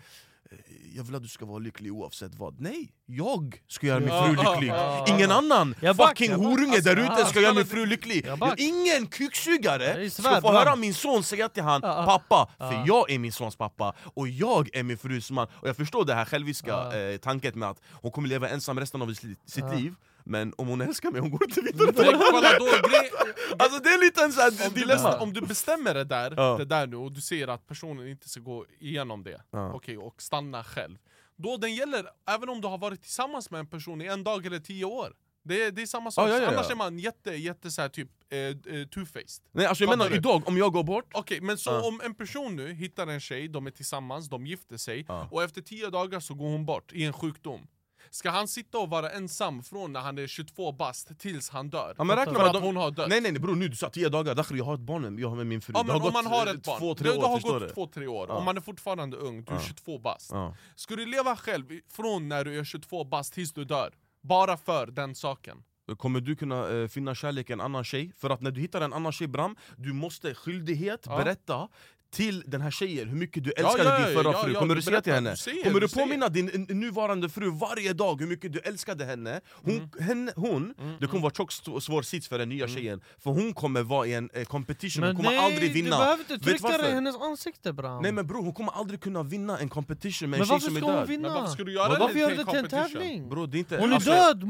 jag vill att du ska vara lycklig oavsett vad. Nej, jag ska göra min fru lycklig! Ingen annan. Jag back, fucking horunge Alltså, där ute ah, ska göra min fru lycklig! Ingen kuksugare ska få höra min son säga till han pappa, för Ja. jag är min sons pappa och jag är min frus man. Och jag förstår det här själviska eh, tanken med att hon kommer leva ensam resten av sitt liv Men om hon älskar mig, hon går inte vidare till Men någon kolla, då, grej, Alltså det är lite en sån här om, du dilemma om du bestämmer det där, Ja. det där nu och du ser att personen inte ska gå igenom det Ja. okej, och stanna själv Då den gäller även om du har varit tillsammans med en person i en dag eller tio år Det är, det är samma sak, Ja, ja, ja, annars är man jätte, jätte så här, typ eh, eh, two-faced Nej alltså jag menar du? idag, om jag går bort Okej, men så Ja. om en person nu hittar en tjej, de är tillsammans, de gifter sig Ja. och efter tio dagar så går hon bort i en sjukdom Ska han sitta och vara ensam från när han är 22 bast tills han dör? Ja, men räkna för att de- hon har dött? Nej nej nej bror, nu du sa 10 dagar, därför jag har ett barn jag har med min fru Ja, Det men har om man gått, har eh, ett barn, två, tre det, år, det har gått du? två, tre år, Ja. och man är fortfarande ung, du är Ja. 22 bast Ja. Ska du leva själv från när du är 22 bast tills du dör? Bara för den saken? Kommer du kunna eh, finna kärlek i en annan tjej? För att när du hittar en annan tjej Bram, du måste skyldighet Ja. berätta till den här tjejen hur mycket du Ja, älskade ja, din förra ja, fru, ja, kommer du du säga till henne? du säger, kommer du du påminna din nuvarande fru varje dag hur mycket du älskade henne? Hon, Mm. henne, hon det kommer vara tjockt svår sits för den nya Mm. tjejen För hon kommer vara i en eh, competition, hon Men kommer nej, aldrig du vinna behöver inte trycka det i hennes ansikte bram Nej men bror, hon kommer aldrig kunna vinna en competition med Men en tjej som är ska hon död vinna? Men varför ska du göra Varför det till du en det till en tävling? Bro, det är inte, Hon är alltså- död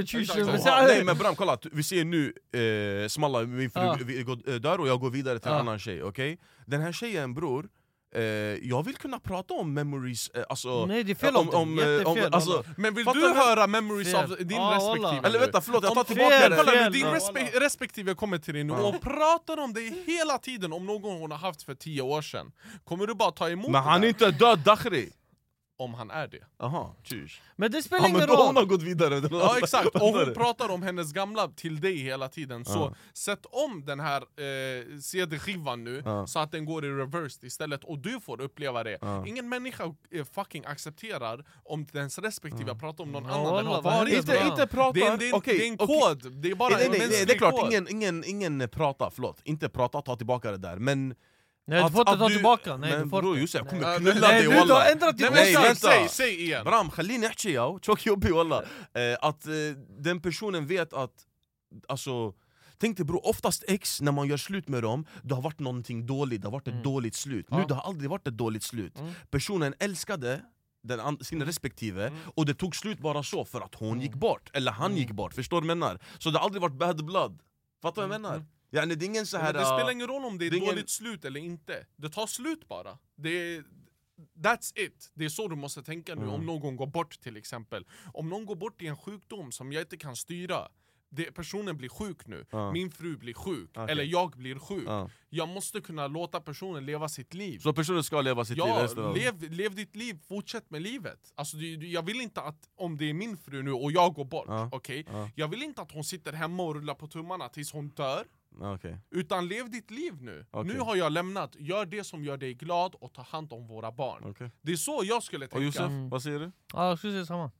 Exakt. Tjusjen! Ja, Nej men Bram, kolla, vi ser nu eh, Smalla, min fru Ja. eh, dör och jag går vidare till en Ja. annan tjej, okej? Den här tjejen bror, eh, jag vill kunna prata om memories, eh, alltså... Nej det är fel om, om, om, eh, jättefel om, alltså. Men vill Fattar du höra memories Fel. av din Ja, respektive? wallah. Eller vänta, förlåt jag tar Om- tillbaka fel, det Kolla fel. din respe respektive kommer till dig nu Ja. och pratar om dig hela tiden om någon hon har haft för tio år sedan Kommer du bara ta emot Men han det är där? inte död Dakhri! Om han är det. Aha, tjus. Men det spelar Ja ingen men då hon har roll! gått vidare. Ja exakt, och hon pratar om hennes gamla till dig hela tiden Så Ja. sätt om den här eh, CD-skivan nu Ja. så att den går i reverse istället och du får uppleva det. Ja. Ingen människa eh, fucking accepterar om dens respektive pratar om någon Ja, annan den har varit? Inte, inte pratar, Det är, en- det, är, okej, det är en kod, det är bara nej, en nej, nej, det är klart, ingen, ingen, ingen pratar, förlåt, inte prata, ta tillbaka det där. Men Nej du får inte ta tillbaka, nej men du får bror inte. Josef, jag kommer Nej. knulla Nej dig du har wallah ändrat din Nej, men Nej, åsikt! säg, vänta. säg, säg igen! Bram, خليني احكي يا tjock jobbig wallah eh, Att eh, den personen vet att, alltså Tänk dig bror, oftast ex, när man gör slut med dem, det har varit någonting dåligt, det har varit ett Mm. dåligt slut Nu Ja. det har aldrig varit ett dåligt slut Mm. Personen älskade den an- sin respektive, och det tog slut bara så för att hon gick bort, eller han gick bort, förstår du vad jag menar? Så det har aldrig varit bad blood, fattar du vad jag menar? Yani, det är ingen så här... Det spelar uh, ingen roll om det är det är ett ingen- dåligt slut eller inte. Det tar slut bara. Det är, that's it. Det är så du måste tänka nu Mm. om någon går bort till exempel. Om någon går bort i en sjukdom som jag inte kan styra. Det, personen blir sjuk nu, Ja. min fru blir sjuk, Okej. eller jag blir sjuk. ja. Jag måste kunna låta personen leva sitt liv. Så personen ska leva sitt liv Ja, resten av lev, lev ditt liv, fortsätt med livet. Alltså, du, jag vill inte att, om det är min fru nu och jag går bort, Ja. okej? Ja. Jag vill inte att hon sitter hemma och rullar på tummarna tills hon dör. Okej. Utan lev ditt liv nu. Okej. Nu har jag lämnat, gör det som gör dig glad och ta hand om våra barn. Okej. Det är så jag skulle Och tänka. Josef, Mm. vad säger du? Ja jag skulle säga samma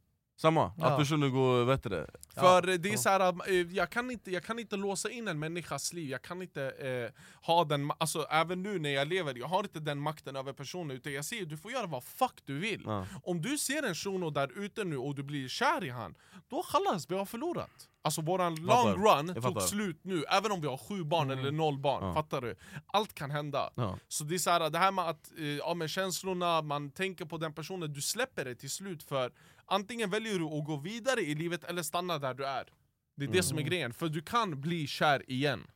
Samma? Ja. Att personen går, vet du det? För eh, det är så här, eh, jag, kan inte, jag kan inte låsa in en människas liv, jag kan inte eh, ha den, alltså även nu när jag lever, jag har inte den makten över personen utan jag säger du får göra vad fuck du vill. Ja. Om du ser en shuno där ute nu och du blir kär i han, då kallas vi har förlorat. Alltså våran long run tog slut nu, även om vi har sju barn eller noll barn, Ja. fattar du? Allt kan hända. Ja. Så det är så här, det här med att, eh, ja, med känslorna, man tänker på den personen, du släpper det till slut för antingen väljer du att gå vidare i livet eller stanna där du är. Det är det som är grejen, för du kan bli kär igen.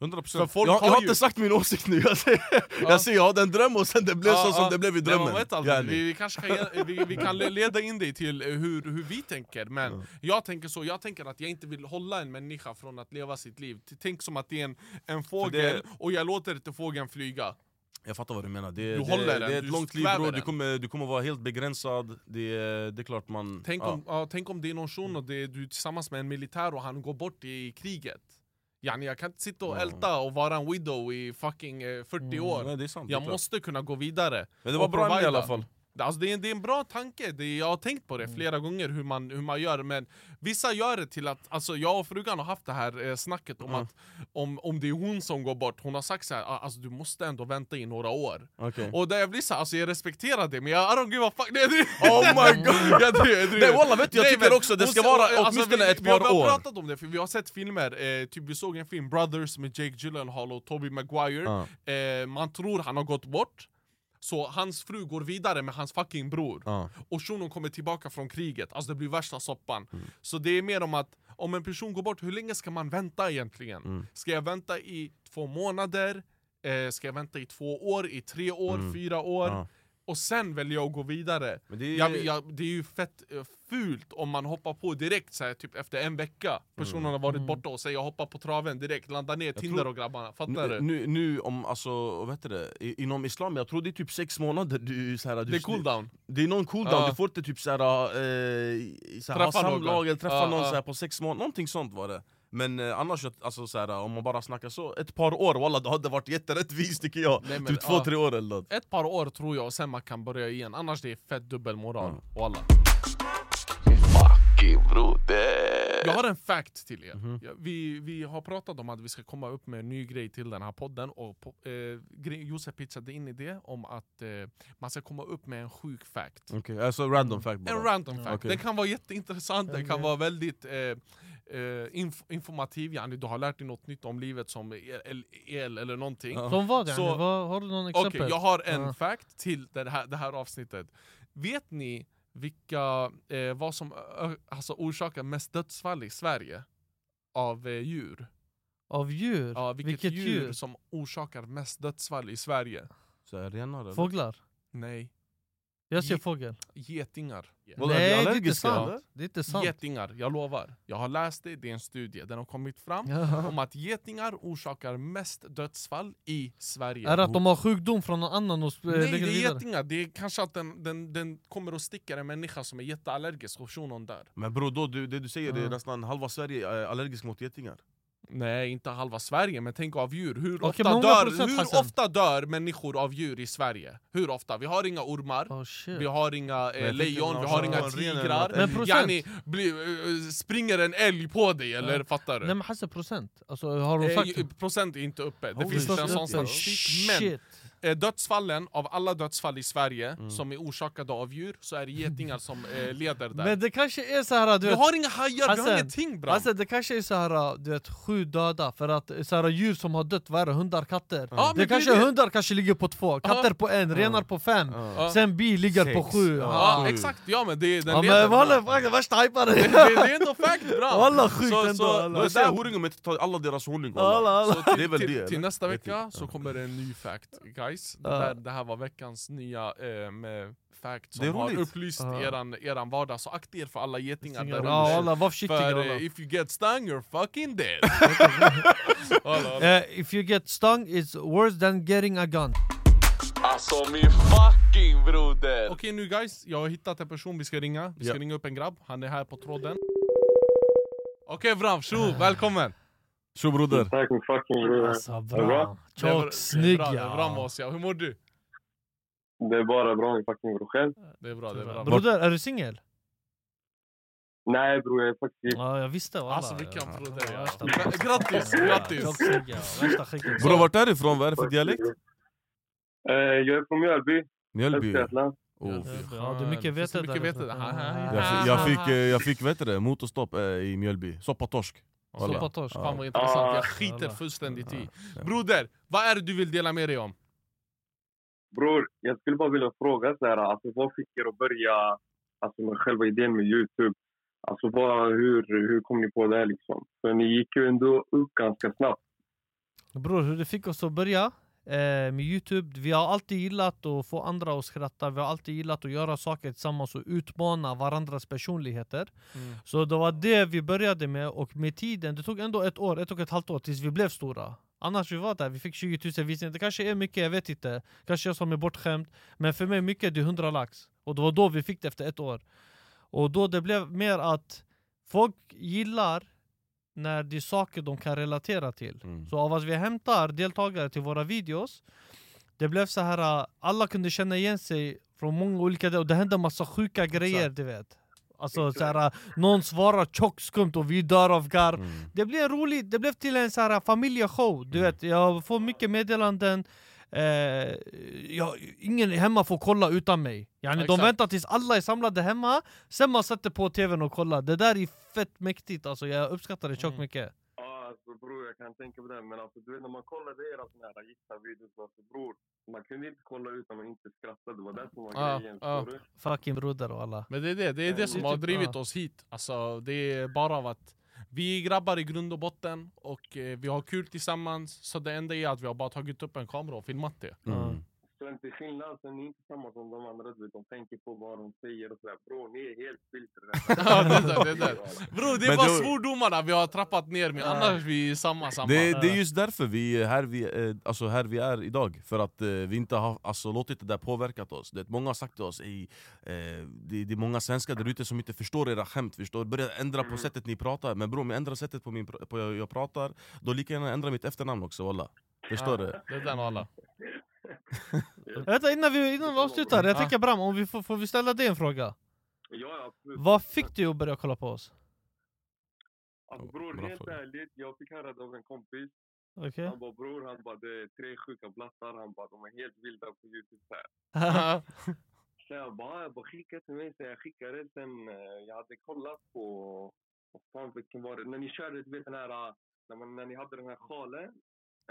100% För folk jag, jag har har ju- inte sagt min åsikt nu, jag säger, jag, säger jag hade en dröm och sen det blev så som det blev i Nej, drömmen. vet aldrig. Yani. Vi, vi kanske kan, vi, vi kan leda in dig till eh, hur, hur vi tänker, men jag tänker så, jag tänker att jag inte vill hålla en människa från att leva sitt liv. Tänk som att det är en, en fågel, det- och jag låter inte fågeln flyga Jag fattar vad du menar, det, Du det, håller det, den, är ett långt liv bror, du kommer, du kommer vara helt begränsad. Det, det är klart man... Tänk, ja. om, ja, tänk om det är någon shuno, det, du är tillsammans med en militär och han går bort i kriget. Yani, Jag kan inte sitta och älta och vara en widow i fucking eh, 40 år. Nej, det är sant, det Jag måste kunna gå vidare. Men det var bra ämne i alla fall Alltså det, är, det är en bra tanke, det, jag har tänkt på det Mm. flera gånger hur man, hur man gör Men vissa gör det till att, alltså jag och frugan har haft det här eh, snacket om Mm. att om, om det är hon som går bort, hon har sagt så här, "Ah, alltså du måste ändå vänta i några år Okej. Och där jag blir såhär, alltså jag respekterar det men jag I don't give a fuck nej, det, Oh my god! jag jag driver. Nej, wallah, vet du, jag Nej, tycker men också det ska sa- vara alltså, åtminstone vi, ett vi har, par Vi har år. pratat om det, för vi har sett filmer, eh, typ vi såg en film, Brothers med Jake Gyllenhaal och Tobey Maguire Ja. eh, Man tror han har gått bort så hans fru går vidare med hans fucking bror Ja. och shunon kommer tillbaka från kriget, alltså det blir värsta soppan Mm. Så det är mer om att, om en person går bort, hur länge ska man vänta egentligen? Mm. Ska jag vänta i två månader? Eh, ska jag vänta i två år, i tre år, fyra år? Mm. Ja. Och sen väljer jag att gå vidare Men det är- jag, jag, det är ju fett eh, fult om man hoppar på direkt så här, typ efter en vecka Personen har varit borta och säger jag hoppar på traven direkt, landar ner Tinder tror- och grabbarna, fattar Nu, du? nu, nu om, alltså, vad heter det? I, inom islam, jag tror det är typ sex månader du, så här, du Det är cooldown Det är någon cooldown, Ja. du får inte typ såhär, eh, så här, ha Träffa någon. samlag eller träffa Ja, någon ja. så här, på sex månader, någonting sånt var det Men eh, annars, alltså, så här, om man bara snackar så, ett par år walla det hade varit jätterättvist tycker jag Nej, men, Typ två, ja. tre år eller något Ett par år tror jag och sen man kan börja igen, annars det är fett dubbelmoral Mm. Walla. Jag har en fact till er. Mhm. Ja, vi, vi har pratat om att vi ska komma upp med en ny grej till den här podden och på, eh, Josef pitchade in i det om att eh, man ska komma upp med en sjuk fact. Okej, alltså random fact bara En random fact. Okej. Den kan vara jätteintressant, den kan vara väldigt eh, eh, inf informativ, yani, du har lärt dig något nytt om livet som el, el eller någonting. Ja. Som vad? Så- vad har du någon Okej, exempel? jag har en Ja. fact till det här, det här avsnittet. Vet ni vilka, eh, vad som alltså, orsakar mest dödsfall i Sverige? Av eh, djur? Av djur? Ja, vilket, Vilket djur, djur? som orsakar mest dödsfall i Sverige? Så är renar eller? Fåglar? Nej, Jag ser Ge- fågel. getingar. Vadå, är Nej det är inte allergiska, sant. Det är inte sant. Getingar, jag lovar. Jag har läst det, det är en studie. Den har kommit fram om att getingar orsakar mest dödsfall i Sverige. Är det att de har sjukdom från någon annan och sp- Nej det är vidare? getingar, det är kanske att den, den, den kommer och sticker en människa som är jätteallergisk och shunon dör Men bror, då, du, det du säger det är Ja. nästan halva Sverige är allergisk mot getingar Nej inte halva Sverige, men tänk av djur. Hur, Okej, ofta, dör, hur ofta dör människor av djur i Sverige? Hur ofta? Vi har inga ormar, Oh, vi har inga eh, lejon, vi har inga tigrar Men procent? Yani, bli, eh, springer en älg på dig eller fattar du? Nej men Hasse procent, alltså har de Eh, sagt ju- procent är inte uppe, det Holy finns shit. en sån statistik men. Eh, dödsfallen, av alla dödsfall i Sverige Mm. som är orsakade av djur så är det getingar som eh, leder där Men det kanske är så här, du Vi vet, har inga hajar, vi har Hassan, ingenting bra alltså, det kanske är så här, du vet, sju döda för att så här, djur som har dött, vad är det? Hundar, katter? Ja, men det kanske det. hundar kanske ligger på två, katter på en, renar på fem Ja. Sen bi ligger på Sex. sju Ja. Exakt, ja men det, den Ja leder men bra. walla, fuck, värsta hypade! det, det, det är ändå fact bra! Walla sjukt Så- ändå! så- walla. Jag säger horungar men alla deras honung. Alla, alla. Så till, till, nästa vecka inte. så kommer det en ny fact guys det, Ja. där, det här var veckans nya eh, fact Det som har roligt. upplyst Ja. eran, eran vardag Så akta er för alla getingar där Ja ute. walla, var För walla. eh, if you get stung you're fucking dead Walla, walla. Eh, If you get stung it's worse than getting a gun Alltså min fucking broder. Okej nu guys, jag har hittat en person vi ska ringa Vi ska Ja. ringa upp en grabb, han är här på tråden Okej Vram, tjo, välkommen! Tjo broder Tack min fucking bror. Alltså bra? bra, Det är bra- tjock, snygg Det är bra, det är bra med oss ja, hur mår du? Det är bara bra min fucking bror. Själv? Det är bra, det är bra Broder, är du singel? Nej bror, jag är faktiskt. Ja jag visste walla Alltså vilken broder ja. Grattis, grattis! Bror vart är du ifrån? Vad är det för dialekt? Eh, jag är från Mjölby, Mjölby? Oh, Ja, du är mycket vete mycket ja, jag, jag, fick, jag fick vet det, motorstopp eh, i Mjölby, soppatorsk Soppatorsk. Fan vad intressant, jag skiter fullständigt i. Broder, vad är det du vill dela med dig om? Bror, jag skulle bara vilja fråga så här, alltså, vad fick er att börja, alltså med själva idén med Youtube? Alltså bara hur, hur kom ni på det liksom? För ni gick ju ändå upp ganska snabbt. Bror, hur det fick oss att börja med Youtube, vi har alltid gillat att få andra att skratta, vi har alltid gillat att göra saker tillsammans och utmana varandras personligheter. Mm. Så det var det vi började med, och med tiden, det tog ändå ett år, ett och ett halvt år tills vi blev stora. Annars vi var där, vi fick 20 000 visningar, det kanske är mycket, jag vet inte. Kanske jag som är bortskämd. Men för mig mycket, det är 100 lax. Och det var då vi fick det efter ett år. Och då det blev mer att folk gillar när det är saker de kan relatera till. Mm. Så av att vi hämtar deltagare till våra videos, det blev så här äh, alla kunde känna igen sig från många olika och det hände massa sjuka grejer du vet. Alltså så här, äh, någon svarar tjockt skumt och vi dör av garv. Mm. Det blev roligt, det blev till en så här familjeshow, du vet. Jag får mycket meddelanden, eh, jag, ingen hemma får kolla utan mig. Yani, de Exakt. väntar tills alla är samlade hemma, sen man sätter på tvn och kollar. Det där är fett mäktigt alltså, jag uppskattar det tjockt Mm. mycket. Ja, alltså bror, jag kan tänka på det. Men alltså, du vet när man kollade era såna här gissa-videos, alltså bror, man kunde inte kolla utan att inte skratta. Det var det som var Ja, grejen. ja. du? Fucking broder och alla. Men det är det, det, är det som det är har drivit ja. oss hit. Alltså, det är bara av att vi är grabbar i grund och botten och eh, vi har kul tillsammans. Så det enda är att vi har bara tagit upp en kamera och filmat det. Mm. Sen till skillnad, sen är ni inte samma som de andra. Du vet, de tänker på vad de säger och sådär. Bror, ni är helt filter. Ja, det är bara svordomarna vi har trappat ner med, annars vi är samma samma. Det, det är just därför vi är här vi, eh, alltså här vi är idag, för att eh, vi inte har alltså, låtit det där påverkat oss det, Många har sagt till oss "Ey, eh, det, det är många svenskar där ute som inte förstår era skämt, förstår? börja ändra på sättet ni pratar Men bror, om jag ändrar sättet på, min, på jag, jag pratar, då lika gärna ändra mitt efternamn också walla Förstår du? Det är den och alla. Vänta, innan vi, innan vi avslutar, jag Ja. tänker Bram, om vi får, får vi ställa dig en fråga? Ja, absolut. Vad fick dig att börja kolla på oss? Alltså bror, Bra helt fråga. ärligt. Jag fick höra det av en kompis. Okej? Han bara bror, han bara det är tre sjuka blattar. Han bara de är helt vilda på Youtube så här. Så jag bara, jag bara skicka till mig. Så jag skickade. Sen eh, jag hade kollat på, vad fan vilken var det? När ni körde, du vet den här, eh, när, man, när ni hade den här sjalen.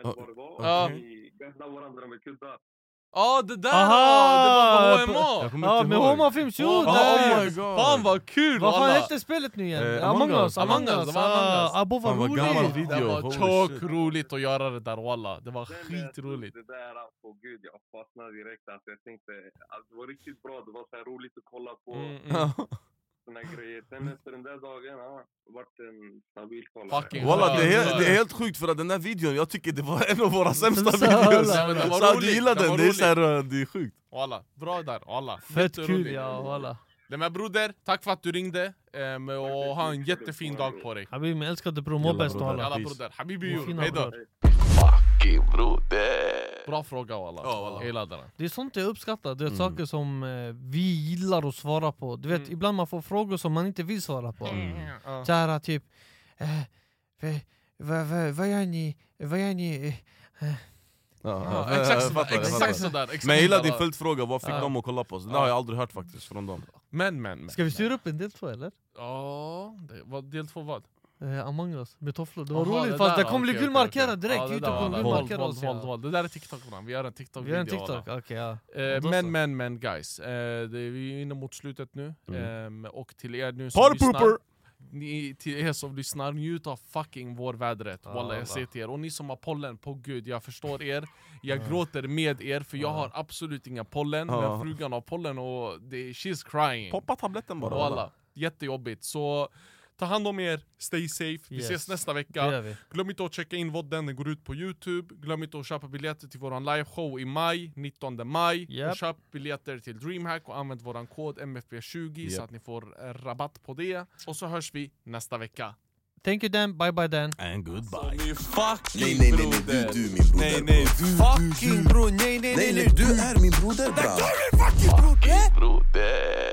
Eller vad det var. ja. Ni gaddade varandra med kuddar. Ja det där! Aha! Det var på Jag HMA! kommer Ja, inte med ihåg. Homa Films, jo! Oh, där. oh my god! Fan vad kul Vad fan hette spelet nu igen? Eh, Among Among us, Among Among Us, us! det var Among Us. Ah, Abo vad Fan, vad gammal roligt! video. Det var holy tjock shit. roligt att göra det där walla, det var skitroligt. Det där, alltså gud jag fastnade direkt. Alltså, jag tänkte, alltså, det var riktigt bra. Det var så här roligt att kolla på. Mm, mm. såna grejer. Sen efter den där dagen, ja, vart en stabil kollare. Fucking Walla det, är det är helt sjukt för att den där videon, jag tycker det var en av våra sämsta videos Så du gillar den, var det är, så här, roligt. eh, det är sjukt Walla, bra där walla. Fett kul ja, walla. Nej men broder, tack för att du ringde ehm, och ha en jättefin dag på dig. Habibi min älskade bror, må bäst och broder. alla. Jalla Peace. broder, habibi hejdå. Fucking broder. Bra fråga walla. Ja, walla. Gillar den. Det är sånt jag uppskattar, det är Mm. saker som eh, vi gillar att svara på. Du vet, Mm. ibland man får frågor som man inte vill svara på. Ja. Såhär typ, eh, vad va, va, vad gör ni, vad gör ni? eh, eh. Ja, exakt sådär, jag exakt fattar. sådär. exakt Men jag gillar din följdfråga, vad fick Ja. de att kolla på oss? Ja. har jag aldrig hört faktiskt från dem Men men men. Ska vi styra upp en del två eller? Ja, det del två vad? Eh, Among us, med tofflor. Det var Jaha, roligt, fast där, det kommer bli okej, gulmarkerat direkt. Ja, det Youtube där kommer gulmarkera oss. våld, våld. Det där är TikTok bram, vi gör en TikTok Vi har en TikTok, okej ja. Eh, men men men guys, eh, det är, vi är inne mot slutet nu. Mm. Ehm, och till er nu som Party lyssnar, pooper! ni, till er som lyssnar, njut av fucking vårvädret. Ja, Walla, jag säger till er. Och ni som har pollen, på gud, jag förstår er. Jag gråter med er, för jag har absolut inga pollen. Men frugan har pollen och det, she's crying. Poppa tabletten bara Walla, jättejobbigt. Så ta hand om er, stay safe. Vi Yes. ses nästa vecka. Glöm inte att checka in vodden, den går ut på youtube Glöm inte att köpa biljetter till våran liveshow i maj, 19 maj och Köp biljetter till DreamHack och använd våran kod MFB20 så Japp. att ni får eh, rabatt på det Och så hörs vi nästa vecka Thank you Dan, bye bye Dan. And goodbye fucking Nej, nej, nej, nej, broder. du, du min broder. Nej, nej, du, Fucking bro, nej, nej, Nej, nej, du är min broder bra. Fucking broder.